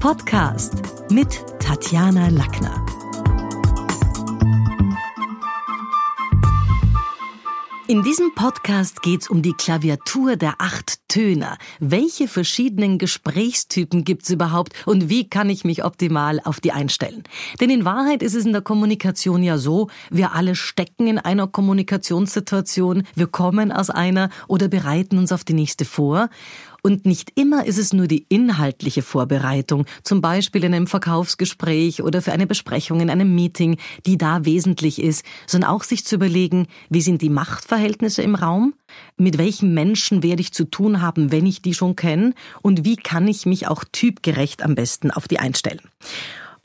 Podcast mit Tatjana Lackner. In diesem Podcast geht's um die Klaviatur der acht Töne. Welche verschiedenen Gesprächstypen gibt's überhaupt und wie kann ich mich optimal auf die einstellen? Denn in Wahrheit ist es in der Kommunikation ja so, wir alle stecken in einer Kommunikationssituation, wir kommen aus einer oder bereiten uns auf die nächste vor. Und nicht immer ist es nur die inhaltliche Vorbereitung, zum Beispiel in einem Verkaufsgespräch oder für eine Besprechung in einem Meeting, die da wesentlich ist, sondern auch sich zu überlegen, wie sind die Machtverhältnisse im Raum, mit welchen Menschen werde ich zu tun haben, wenn ich die schon kenne und wie kann ich mich auch typgerecht am besten auf die einstellen.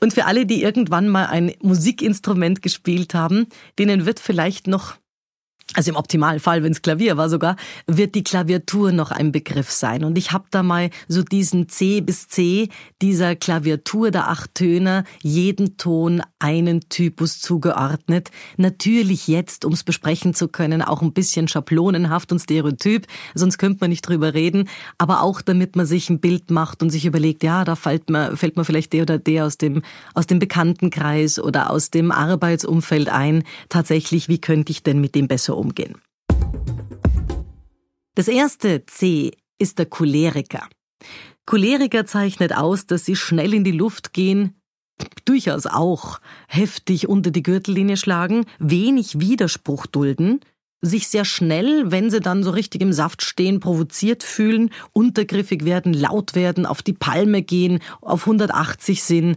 Und für alle, die irgendwann mal ein Musikinstrument gespielt haben, denen wird vielleicht noch also im Optimalfall, wenn es Klavier war sogar, wird die Klaviatur noch ein Begriff sein. Und ich habe da mal so diesen C bis C dieser Klaviatur der acht Töne, jeden Ton einen Typus zugeordnet. Natürlich jetzt, um es besprechen zu können, auch ein bisschen schablonenhaft und stereotyp, sonst könnte man nicht drüber reden, aber auch damit man sich ein Bild macht und sich überlegt, ja, da fällt mir, fällt mir vielleicht der oder der aus dem, aus dem Bekanntenkreis oder aus dem Arbeitsumfeld ein. Tatsächlich, wie könnte ich denn mit dem besser umgehen. Das erste C ist der Choleriker. Choleriker zeichnet aus, dass sie schnell in die Luft gehen, durchaus auch heftig unter die Gürtellinie schlagen, wenig Widerspruch dulden, sich sehr schnell, wenn sie dann so richtig im Saft stehen, provoziert fühlen, untergriffig werden, laut werden, auf die Palme gehen, auf 180 sind.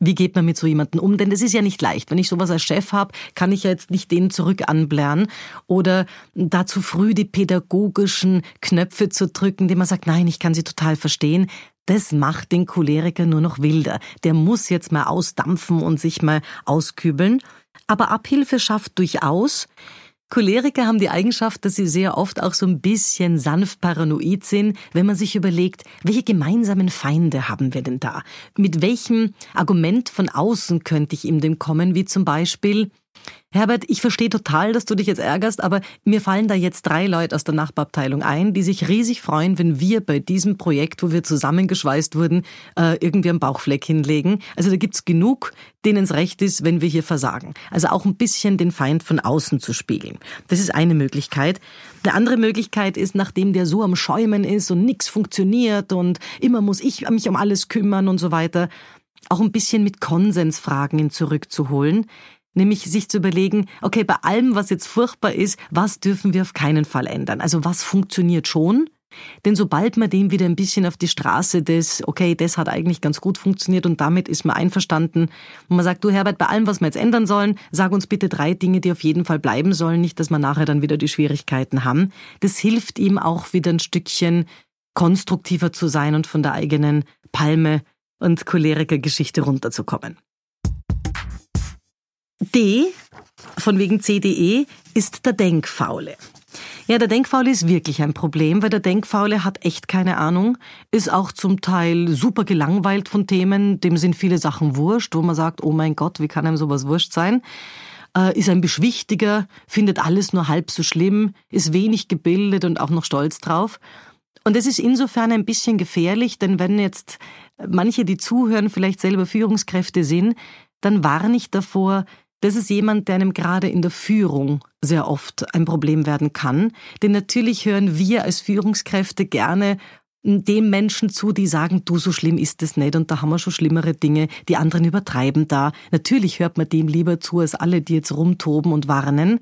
Wie geht man mit so jemandem um? Denn das ist ja nicht leicht. Wenn ich sowas als Chef habe, kann ich ja jetzt nicht den zurück anblären oder da zu früh die pädagogischen Knöpfe zu drücken, die man sagt, nein, ich kann sie total verstehen. Das macht den Choleriker nur noch wilder. Der muss jetzt mal ausdampfen und sich mal auskübeln. Aber Abhilfe schafft durchaus, Choleriker haben die Eigenschaft, dass sie sehr oft auch so ein bisschen sanft paranoid sind, wenn man sich überlegt, welche gemeinsamen Feinde haben wir denn da? Mit welchem Argument von außen könnte ich ihm denn kommen, wie zum Beispiel, Herbert, ich verstehe total, dass du dich jetzt ärgerst, aber mir fallen da jetzt drei Leute aus der Nachbarabteilung ein, die sich riesig freuen, wenn wir bei diesem Projekt, wo wir zusammengeschweißt wurden, äh, irgendwie einen Bauchfleck hinlegen. Also da gibt's genug, denen es recht ist, wenn wir hier versagen. Also auch ein bisschen den Feind von außen zu spiegeln. Das ist eine Möglichkeit. Eine andere Möglichkeit ist, nachdem der so am Schäumen ist und nichts funktioniert und immer muss ich mich um alles kümmern und so weiter, auch ein bisschen mit Konsensfragen ihn zurückzuholen. Nämlich sich zu überlegen, okay, bei allem, was jetzt furchtbar ist, was dürfen wir auf keinen Fall ändern? Also was funktioniert schon? Denn sobald man dem wieder ein bisschen auf die Straße des, okay, das hat eigentlich ganz gut funktioniert und damit ist man einverstanden, und man sagt, du Herbert, bei allem, was wir jetzt ändern sollen, sag uns bitte drei Dinge, die auf jeden Fall bleiben sollen, nicht, dass wir nachher dann wieder die Schwierigkeiten haben. Das hilft ihm auch wieder ein Stückchen konstruktiver zu sein und von der eigenen Palme und Choleriker-Geschichte runterzukommen. D, von wegen CDE, ist der Denkfaule. Ja, der Denkfaule ist wirklich ein Problem, weil der Denkfaule hat echt keine Ahnung, ist auch zum Teil super gelangweilt von Themen, dem sind viele Sachen wurscht, wo man sagt, oh mein Gott, wie kann einem sowas wurscht sein? Äh, ist ein Beschwichtiger, findet alles nur halb so schlimm, ist wenig gebildet und auch noch stolz drauf. Und es ist insofern ein bisschen gefährlich, denn wenn jetzt manche, die zuhören, vielleicht selber Führungskräfte sind, dann warne ich davor, das ist jemand, der einem gerade in der Führung sehr oft ein Problem werden kann. Denn natürlich hören wir als Führungskräfte gerne dem Menschen zu, die sagen, du, so schlimm ist es nicht und da haben wir schon schlimmere Dinge, die anderen übertreiben da. Natürlich hört man dem lieber zu, als alle, die jetzt rumtoben und warnen.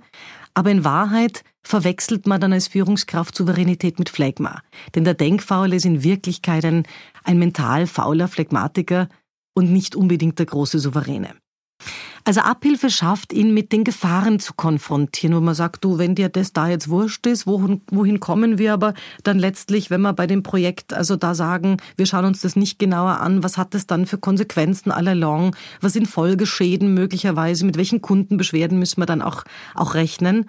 Aber in Wahrheit verwechselt man dann als Führungskraft Souveränität mit Phlegma. Denn der Denkfaule ist in Wirklichkeit ein, ein mental fauler Phlegmatiker und nicht unbedingt der große Souveräne. Also Abhilfe schafft, ihn mit den Gefahren zu konfrontieren, wo man sagt, du, wenn dir das da jetzt wurscht ist, wohin, wohin kommen wir aber dann letztlich, wenn wir bei dem Projekt also da sagen, wir schauen uns das nicht genauer an, was hat das dann für Konsequenzen all along, was sind Folgeschäden möglicherweise, mit welchen Kundenbeschwerden müssen wir dann auch, auch rechnen.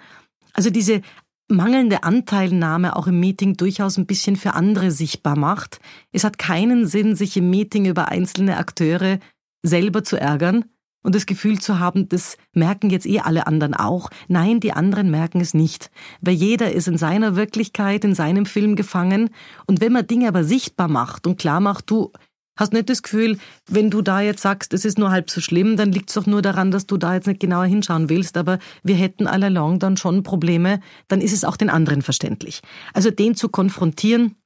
Also diese mangelnde Anteilnahme auch im Meeting durchaus ein bisschen für andere sichtbar macht. Es hat keinen Sinn, sich im Meeting über einzelne Akteure selber zu ärgern, und das Gefühl zu haben, das merken jetzt eh alle anderen auch. Nein, die anderen merken es nicht, weil jeder ist in seiner Wirklichkeit, in seinem Film gefangen. Und wenn man Dinge aber sichtbar macht und klar macht, du, Hast nicht das Gefühl, wenn du da jetzt sagst, es ist nur halb so schlimm, dann liegt es doch nur daran, dass du da jetzt nicht genauer hinschauen willst, aber wir hätten all along dann schon Probleme, dann ist es auch den anderen verständlich. Also den zu konfrontieren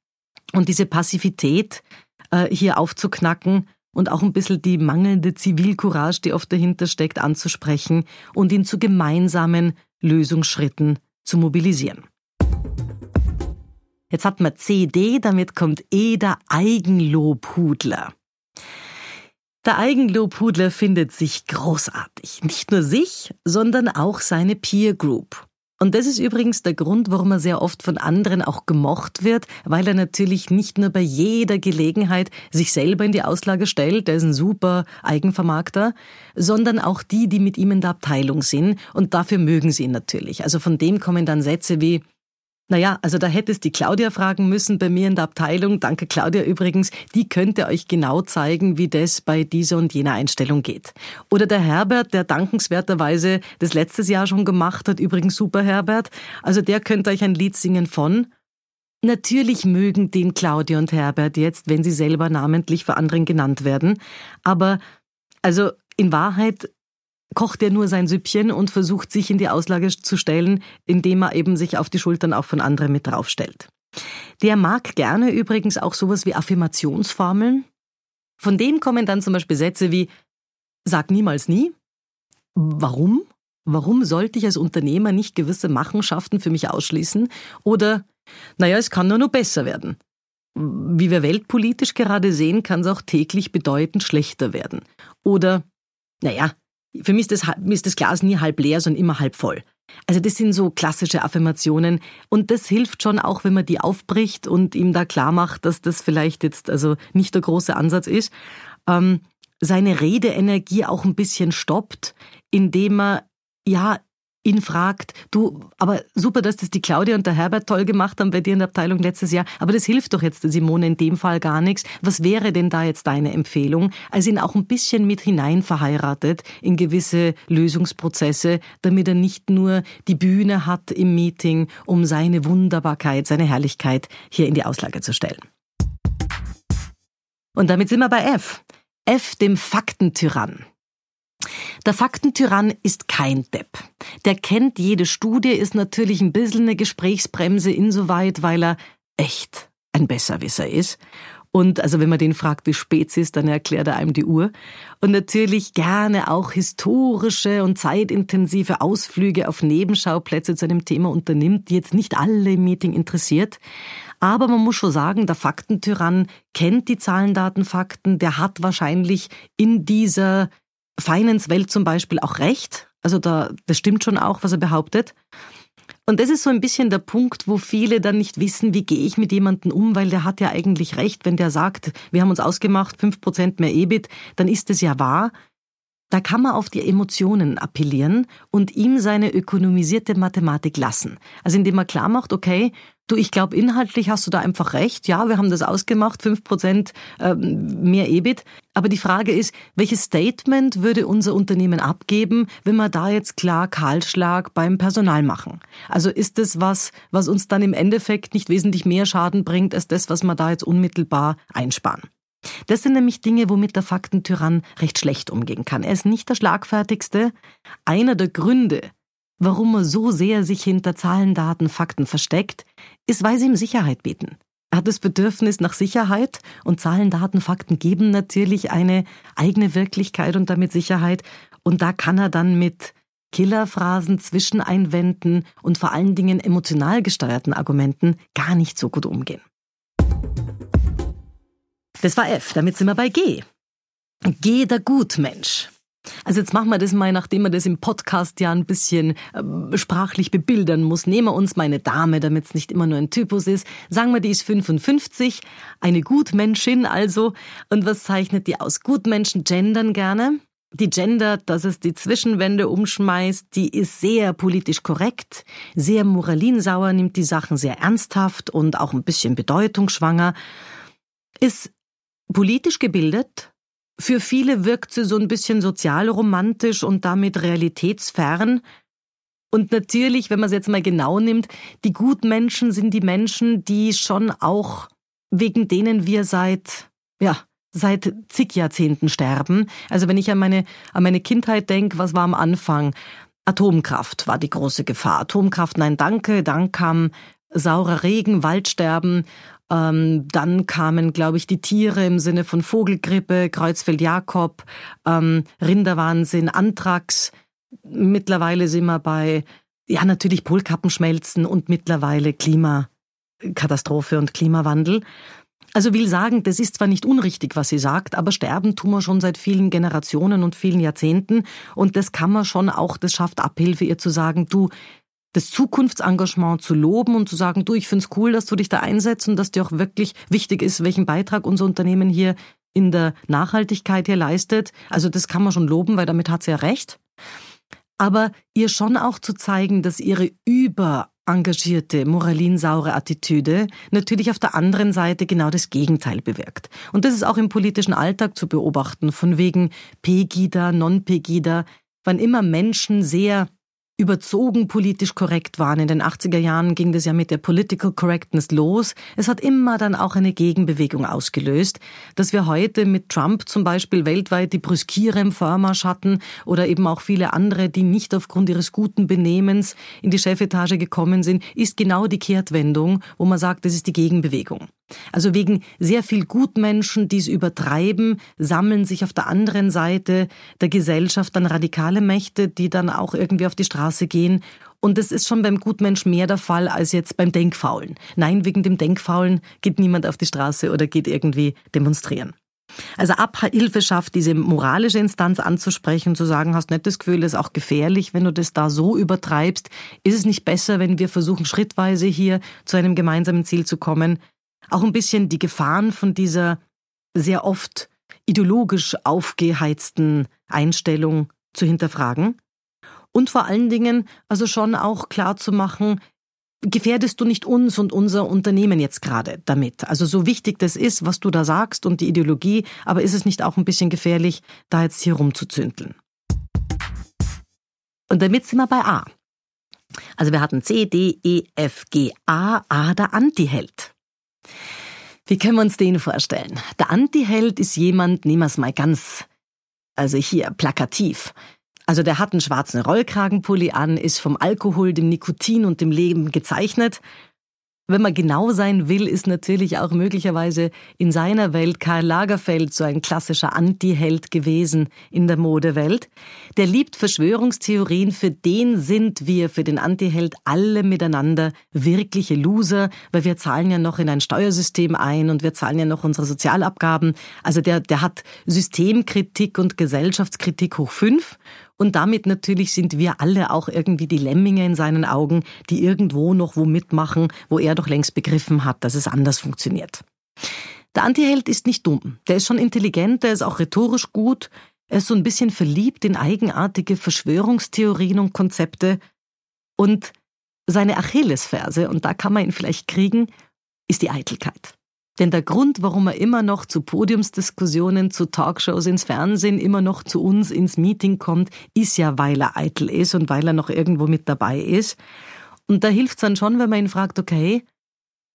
und diese Passivität äh, hier aufzuknacken und auch ein bisschen die mangelnde Zivilcourage, die oft dahinter steckt, anzusprechen und ihn zu gemeinsamen Lösungsschritten zu mobilisieren. Jetzt hat man CD, damit kommt E der Eigenlobhudler. Der Eigenlobhudler findet sich großartig. Nicht nur sich, sondern auch seine Peer Group. Und das ist übrigens der Grund, warum er sehr oft von anderen auch gemocht wird, weil er natürlich nicht nur bei jeder Gelegenheit sich selber in die Auslage stellt, der ist ein super Eigenvermarkter, sondern auch die, die mit ihm in der Abteilung sind. Und dafür mögen sie ihn natürlich. Also von dem kommen dann Sätze wie, naja, also da hättest die Claudia fragen müssen bei mir in der Abteilung. Danke Claudia übrigens. Die könnte euch genau zeigen, wie das bei dieser und jener Einstellung geht. Oder der Herbert, der dankenswerterweise das letztes Jahr schon gemacht hat. Übrigens super Herbert. Also der könnte euch ein Lied singen von. Natürlich mögen den Claudia und Herbert jetzt, wenn sie selber namentlich für anderen genannt werden. Aber also in Wahrheit kocht er nur sein Süppchen und versucht sich in die Auslage zu stellen, indem er eben sich auf die Schultern auch von anderen mit draufstellt. Der mag gerne übrigens auch sowas wie Affirmationsformeln. Von dem kommen dann zum Beispiel Sätze wie Sag niemals nie. Warum? Warum sollte ich als Unternehmer nicht gewisse Machenschaften für mich ausschließen? Oder, naja, es kann nur noch besser werden. Wie wir weltpolitisch gerade sehen, kann es auch täglich bedeutend schlechter werden. Oder, naja, für mich ist, das, ist das Glas nie halb leer, sondern immer halb voll. Also das sind so klassische Affirmationen und das hilft schon auch, wenn man die aufbricht und ihm da klar macht, dass das vielleicht jetzt also nicht der große Ansatz ist. Ähm, seine Redeenergie auch ein bisschen stoppt, indem er ja ihn fragt, du, aber super, dass das die Claudia und der Herbert toll gemacht haben bei dir in der Abteilung letztes Jahr, aber das hilft doch jetzt der Simone in dem Fall gar nichts. Was wäre denn da jetzt deine Empfehlung? Also ihn auch ein bisschen mit hinein verheiratet in gewisse Lösungsprozesse, damit er nicht nur die Bühne hat im Meeting, um seine Wunderbarkeit, seine Herrlichkeit hier in die Auslage zu stellen. Und damit sind wir bei F. F dem Faktentyrann. Der Faktentyrann ist kein Depp. Der kennt jede Studie, ist natürlich ein bisschen eine Gesprächsbremse insoweit, weil er echt ein Besserwisser ist. Und also wenn man den fragt, wie spät es ist, dann erklärt er einem die Uhr. Und natürlich gerne auch historische und zeitintensive Ausflüge auf Nebenschauplätze zu einem Thema unternimmt, die jetzt nicht alle im Meeting interessiert. Aber man muss schon sagen, der Faktentyrann kennt die Zahlen, Daten, Fakten. Der hat wahrscheinlich in dieser Finance-Welt zum Beispiel auch recht. Also da, das stimmt schon auch, was er behauptet. Und das ist so ein bisschen der Punkt, wo viele dann nicht wissen, wie gehe ich mit jemandem um, weil der hat ja eigentlich recht, wenn der sagt, wir haben uns ausgemacht, fünf Prozent mehr EBIT, dann ist es ja wahr. Da kann man auf die Emotionen appellieren und ihm seine ökonomisierte Mathematik lassen. Also indem man klar macht, okay, Du, ich glaube, inhaltlich hast du da einfach recht. Ja, wir haben das ausgemacht, fünf Prozent ähm, mehr EBIT. Aber die Frage ist, welches Statement würde unser Unternehmen abgeben, wenn wir da jetzt klar Kahlschlag beim Personal machen? Also ist das was, was uns dann im Endeffekt nicht wesentlich mehr Schaden bringt, als das, was wir da jetzt unmittelbar einsparen? Das sind nämlich Dinge, womit der Faktentyrann recht schlecht umgehen kann. Er ist nicht der schlagfertigste. Einer der Gründe, warum er so sehr sich hinter Zahlen, Daten, Fakten versteckt, ist, weil sie ihm Sicherheit bieten. Er hat das Bedürfnis nach Sicherheit und Zahlen, Daten, Fakten geben natürlich eine eigene Wirklichkeit und damit Sicherheit. Und da kann er dann mit Killerphrasen, Zwischeneinwänden und vor allen Dingen emotional gesteuerten Argumenten gar nicht so gut umgehen. Das war F, damit sind wir bei G. G der Gutmensch. Also jetzt machen wir das mal, nachdem wir das im Podcast ja ein bisschen äh, sprachlich bebildern muss. Nehmen wir uns meine Dame, damit es nicht immer nur ein Typus ist. Sagen wir, die ist 55, eine Gutmenschin also. Und was zeichnet die aus? Gutmenschen gendern gerne. Die gendert, dass es die Zwischenwände umschmeißt, die ist sehr politisch korrekt, sehr moralinsauer, nimmt die Sachen sehr ernsthaft und auch ein bisschen bedeutungsschwanger, ist politisch gebildet, für viele wirkt sie so ein bisschen sozialromantisch und damit realitätsfern. Und natürlich, wenn man es jetzt mal genau nimmt, die Gutmenschen sind die Menschen, die schon auch, wegen denen wir seit, ja, seit zig Jahrzehnten sterben. Also wenn ich an meine, an meine Kindheit denke, was war am Anfang? Atomkraft war die große Gefahr. Atomkraft, nein, danke. Dann kam saurer Regen, Waldsterben. Ähm, dann kamen, glaube ich, die Tiere im Sinne von Vogelgrippe, Kreuzfeld-Jakob, ähm, Rinderwahnsinn, Anthrax. Mittlerweile sind wir bei, ja, natürlich Polkappenschmelzen und mittlerweile Klimakatastrophe und Klimawandel. Also will sagen, das ist zwar nicht unrichtig, was sie sagt, aber sterben tun wir schon seit vielen Generationen und vielen Jahrzehnten und das kann man schon auch, das schafft Abhilfe, ihr zu sagen, du, das Zukunftsengagement zu loben und zu sagen, du, ich find's cool, dass du dich da einsetzt und dass dir auch wirklich wichtig ist, welchen Beitrag unser Unternehmen hier in der Nachhaltigkeit hier leistet. Also das kann man schon loben, weil damit hat sie ja recht. Aber ihr schon auch zu zeigen, dass ihre über engagierte, moralinsaure Attitüde natürlich auf der anderen Seite genau das Gegenteil bewirkt. Und das ist auch im politischen Alltag zu beobachten, von wegen Pegida, Non-Pegida, wann immer Menschen sehr überzogen politisch korrekt waren. In den 80er Jahren ging das ja mit der Political Correctness los. Es hat immer dann auch eine Gegenbewegung ausgelöst, dass wir heute mit Trump zum Beispiel weltweit die Brüskirem-Vormarsch hatten oder eben auch viele andere, die nicht aufgrund ihres guten Benehmens in die Chefetage gekommen sind, ist genau die Kehrtwendung, wo man sagt, das ist die Gegenbewegung. Also wegen sehr viel Gutmenschen, die es übertreiben, sammeln sich auf der anderen Seite der Gesellschaft dann radikale Mächte, die dann auch irgendwie auf die Straße gehen. Und das ist schon beim Gutmensch mehr der Fall als jetzt beim Denkfaulen. Nein, wegen dem Denkfaulen geht niemand auf die Straße oder geht irgendwie demonstrieren. Also Abhilfe schafft, diese moralische Instanz anzusprechen, zu sagen, hast nicht das Gefühl, das ist auch gefährlich, wenn du das da so übertreibst. Ist es nicht besser, wenn wir versuchen, schrittweise hier zu einem gemeinsamen Ziel zu kommen? auch ein bisschen die Gefahren von dieser sehr oft ideologisch aufgeheizten Einstellung zu hinterfragen und vor allen Dingen also schon auch klar zu machen, gefährdest du nicht uns und unser Unternehmen jetzt gerade damit? Also so wichtig das ist, was du da sagst und die Ideologie, aber ist es nicht auch ein bisschen gefährlich, da jetzt hier rumzuzündeln? Und damit sind wir bei A. Also wir hatten C, D, E, F, G, A, A der Antiheld. Wie können wir uns den vorstellen? Der Antiheld ist jemand, nehmen wir es mal ganz, also hier plakativ. Also der hat einen schwarzen Rollkragenpulli an, ist vom Alkohol, dem Nikotin und dem Leben gezeichnet wenn man genau sein will, ist natürlich auch möglicherweise in seiner Welt Karl Lagerfeld so ein klassischer Anti-Held gewesen in der Modewelt. Der liebt Verschwörungstheorien, für den sind wir, für den Anti-Held alle miteinander wirkliche Loser, weil wir zahlen ja noch in ein Steuersystem ein und wir zahlen ja noch unsere Sozialabgaben. Also der, der hat Systemkritik und Gesellschaftskritik hoch fünf und damit natürlich sind wir alle auch irgendwie die Lemminge in seinen Augen, die irgendwo noch wo mitmachen, wo er doch längst begriffen hat, dass es anders funktioniert. Der Antiheld ist nicht dumm. Der ist schon intelligent, der ist auch rhetorisch gut. Er ist so ein bisschen verliebt in eigenartige Verschwörungstheorien und Konzepte. Und seine Achillesferse, und da kann man ihn vielleicht kriegen, ist die Eitelkeit. Denn der Grund, warum er immer noch zu Podiumsdiskussionen, zu Talkshows ins Fernsehen, immer noch zu uns ins Meeting kommt, ist ja, weil er eitel ist und weil er noch irgendwo mit dabei ist. Und da hilft es dann schon, wenn man ihn fragt, okay,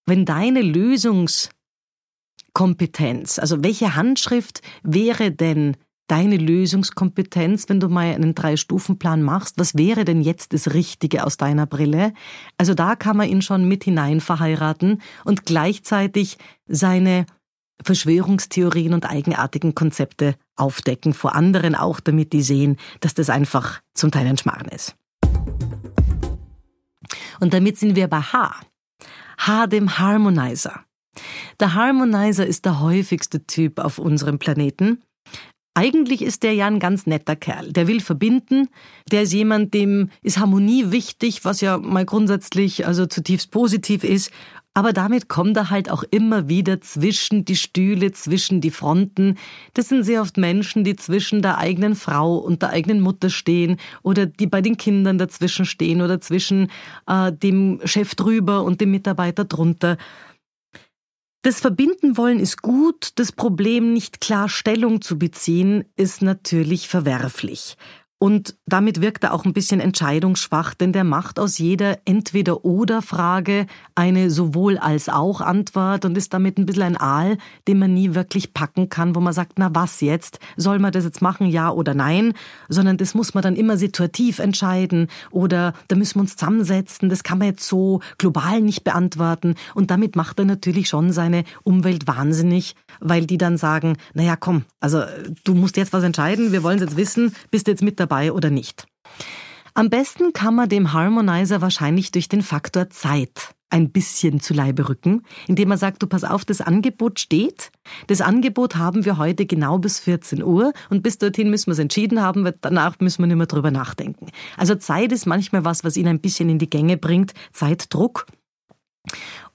wenn deine Lösungskompetenz, also welche Handschrift wäre denn deine Lösungskompetenz, wenn du mal einen Drei-Stufen-Plan machst? Was wäre denn jetzt das Richtige aus deiner Brille? Also da kann man ihn schon mit hinein verheiraten und gleichzeitig seine Verschwörungstheorien und eigenartigen Konzepte aufdecken, vor anderen auch, damit die sehen, dass das einfach zum Teil ein Schmarrn ist. Und damit sind wir bei H. H dem Harmonizer. Der Harmonizer ist der häufigste Typ auf unserem Planeten eigentlich ist der ja ein ganz netter Kerl. Der will verbinden. Der ist jemand, dem ist Harmonie wichtig, was ja mal grundsätzlich also zutiefst positiv ist. Aber damit kommt er halt auch immer wieder zwischen die Stühle, zwischen die Fronten. Das sind sehr oft Menschen, die zwischen der eigenen Frau und der eigenen Mutter stehen oder die bei den Kindern dazwischen stehen oder zwischen äh, dem Chef drüber und dem Mitarbeiter drunter. Das Verbinden wollen ist gut, das Problem nicht klar Stellung zu beziehen ist natürlich verwerflich. Und damit wirkt er auch ein bisschen entscheidungsschwach, denn der macht aus jeder Entweder-Oder-Frage eine sowohl als auch Antwort und ist damit ein bisschen ein Aal, den man nie wirklich packen kann, wo man sagt, na was jetzt? Soll man das jetzt machen, ja oder nein? Sondern das muss man dann immer situativ entscheiden oder da müssen wir uns zusammensetzen, das kann man jetzt so global nicht beantworten. Und damit macht er natürlich schon seine Umwelt wahnsinnig, weil die dann sagen, naja, komm, also du musst jetzt was entscheiden, wir wollen es jetzt wissen, bist du jetzt mit dabei? Dabei oder nicht. Am besten kann man dem Harmonizer wahrscheinlich durch den Faktor Zeit ein bisschen zu Leibe rücken, indem man sagt, du pass auf, das Angebot steht. Das Angebot haben wir heute genau bis 14 Uhr und bis dorthin müssen wir es entschieden haben, weil danach müssen wir nicht mehr drüber nachdenken. Also Zeit ist manchmal was, was ihn ein bisschen in die Gänge bringt, Zeitdruck.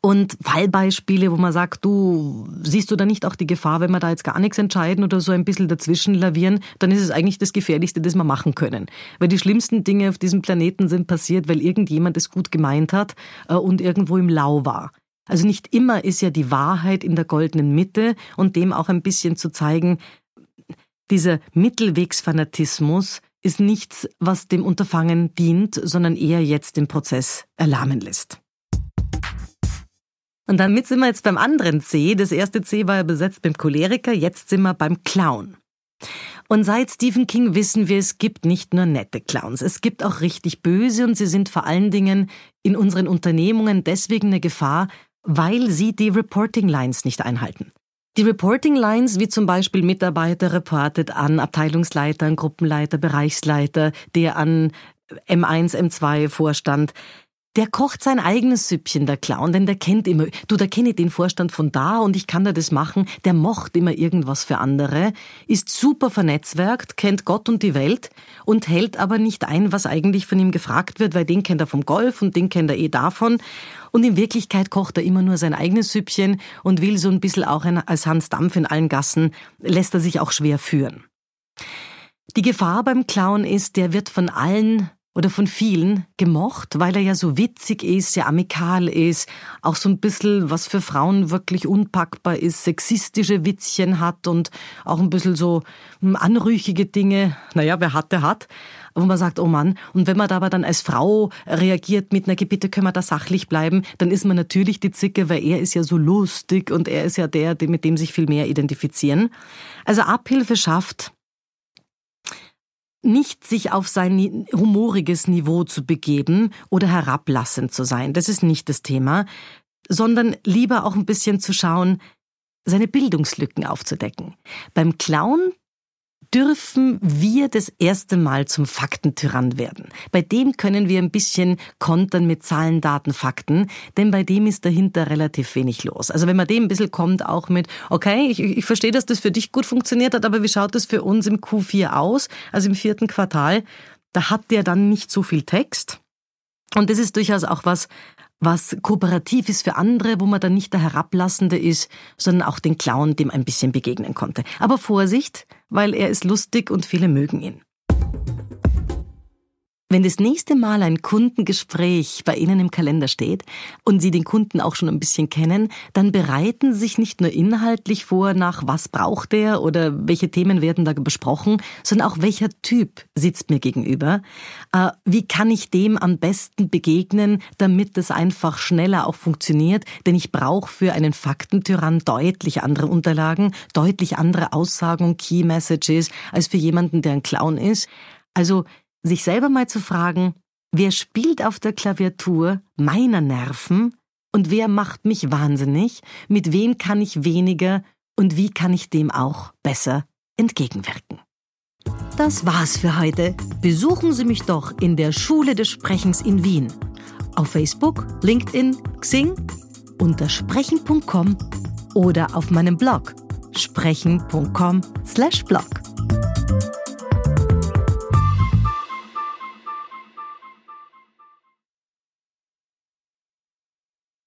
Und Fallbeispiele, wo man sagt, du siehst du da nicht auch die Gefahr, wenn wir da jetzt gar nichts entscheiden oder so ein bisschen dazwischen lavieren, dann ist es eigentlich das Gefährlichste, das wir machen können. Weil die schlimmsten Dinge auf diesem Planeten sind passiert, weil irgendjemand es gut gemeint hat äh, und irgendwo im Lau war. Also nicht immer ist ja die Wahrheit in der goldenen Mitte und dem auch ein bisschen zu zeigen, dieser Mittelwegsfanatismus ist nichts, was dem Unterfangen dient, sondern eher jetzt den Prozess erlahmen lässt. Und damit sind wir jetzt beim anderen C. Das erste C war ja besetzt beim Choleriker, jetzt sind wir beim Clown. Und seit Stephen King wissen wir, es gibt nicht nur nette Clowns, es gibt auch richtig böse und sie sind vor allen Dingen in unseren Unternehmungen deswegen eine Gefahr, weil sie die Reporting Lines nicht einhalten. Die Reporting Lines, wie zum Beispiel Mitarbeiter reportet an Abteilungsleiter, an Gruppenleiter, Bereichsleiter, der an M1, M2 Vorstand, der kocht sein eigenes Süppchen, der Clown, denn der kennt immer, du, der kenne ich den Vorstand von da und ich kann da das machen, der mocht immer irgendwas für andere, ist super vernetzwerkt, kennt Gott und die Welt und hält aber nicht ein, was eigentlich von ihm gefragt wird, weil den kennt er vom Golf und den kennt er eh davon. Und in Wirklichkeit kocht er immer nur sein eigenes Süppchen und will so ein bisschen auch als Hans Dampf in allen Gassen, lässt er sich auch schwer führen. Die Gefahr beim Clown ist, der wird von allen oder von vielen gemocht, weil er ja so witzig ist, sehr amikal ist, auch so ein bisschen, was für Frauen wirklich unpackbar ist, sexistische Witzchen hat und auch ein bisschen so hm, anrüchige Dinge. Naja, wer hat, der hat. Wo man sagt, oh Mann, und wenn man da aber dann als Frau reagiert mit, na bitte können wir da sachlich bleiben, dann ist man natürlich die Zicke, weil er ist ja so lustig und er ist ja der, mit dem sich viel mehr identifizieren. Also Abhilfe schafft, nicht sich auf sein humoriges Niveau zu begeben oder herablassend zu sein. Das ist nicht das Thema, sondern lieber auch ein bisschen zu schauen, seine Bildungslücken aufzudecken. Beim Clown dürfen wir das erste Mal zum Faktentyrann werden. Bei dem können wir ein bisschen kontern mit Zahlen, Daten, Fakten, denn bei dem ist dahinter relativ wenig los. Also wenn man dem ein bisschen kommt, auch mit, okay, ich, ich verstehe, dass das für dich gut funktioniert hat, aber wie schaut das für uns im Q4 aus, also im vierten Quartal, da hat der dann nicht so viel Text. Und das ist durchaus auch was, was kooperativ ist für andere, wo man dann nicht der Herablassende ist, sondern auch den Clown dem ein bisschen begegnen konnte. Aber Vorsicht, weil er ist lustig und viele mögen ihn. Wenn das nächste Mal ein Kundengespräch bei Ihnen im Kalender steht und Sie den Kunden auch schon ein bisschen kennen, dann bereiten Sie sich nicht nur inhaltlich vor nach was braucht er oder welche Themen werden da besprochen, sondern auch welcher Typ sitzt mir gegenüber. Äh, wie kann ich dem am besten begegnen, damit es einfach schneller auch funktioniert? Denn ich brauche für einen Faktentyrann deutlich andere Unterlagen, deutlich andere Aussagen Key Messages als für jemanden, der ein Clown ist. Also sich selber mal zu fragen, wer spielt auf der Klaviatur meiner Nerven und wer macht mich wahnsinnig, mit wem kann ich weniger und wie kann ich dem auch besser entgegenwirken. Das war's für heute. Besuchen Sie mich doch in der Schule des Sprechens in Wien. Auf Facebook, LinkedIn, Xing, unter sprechen.com oder auf meinem Blog sprechen.com/blog. slash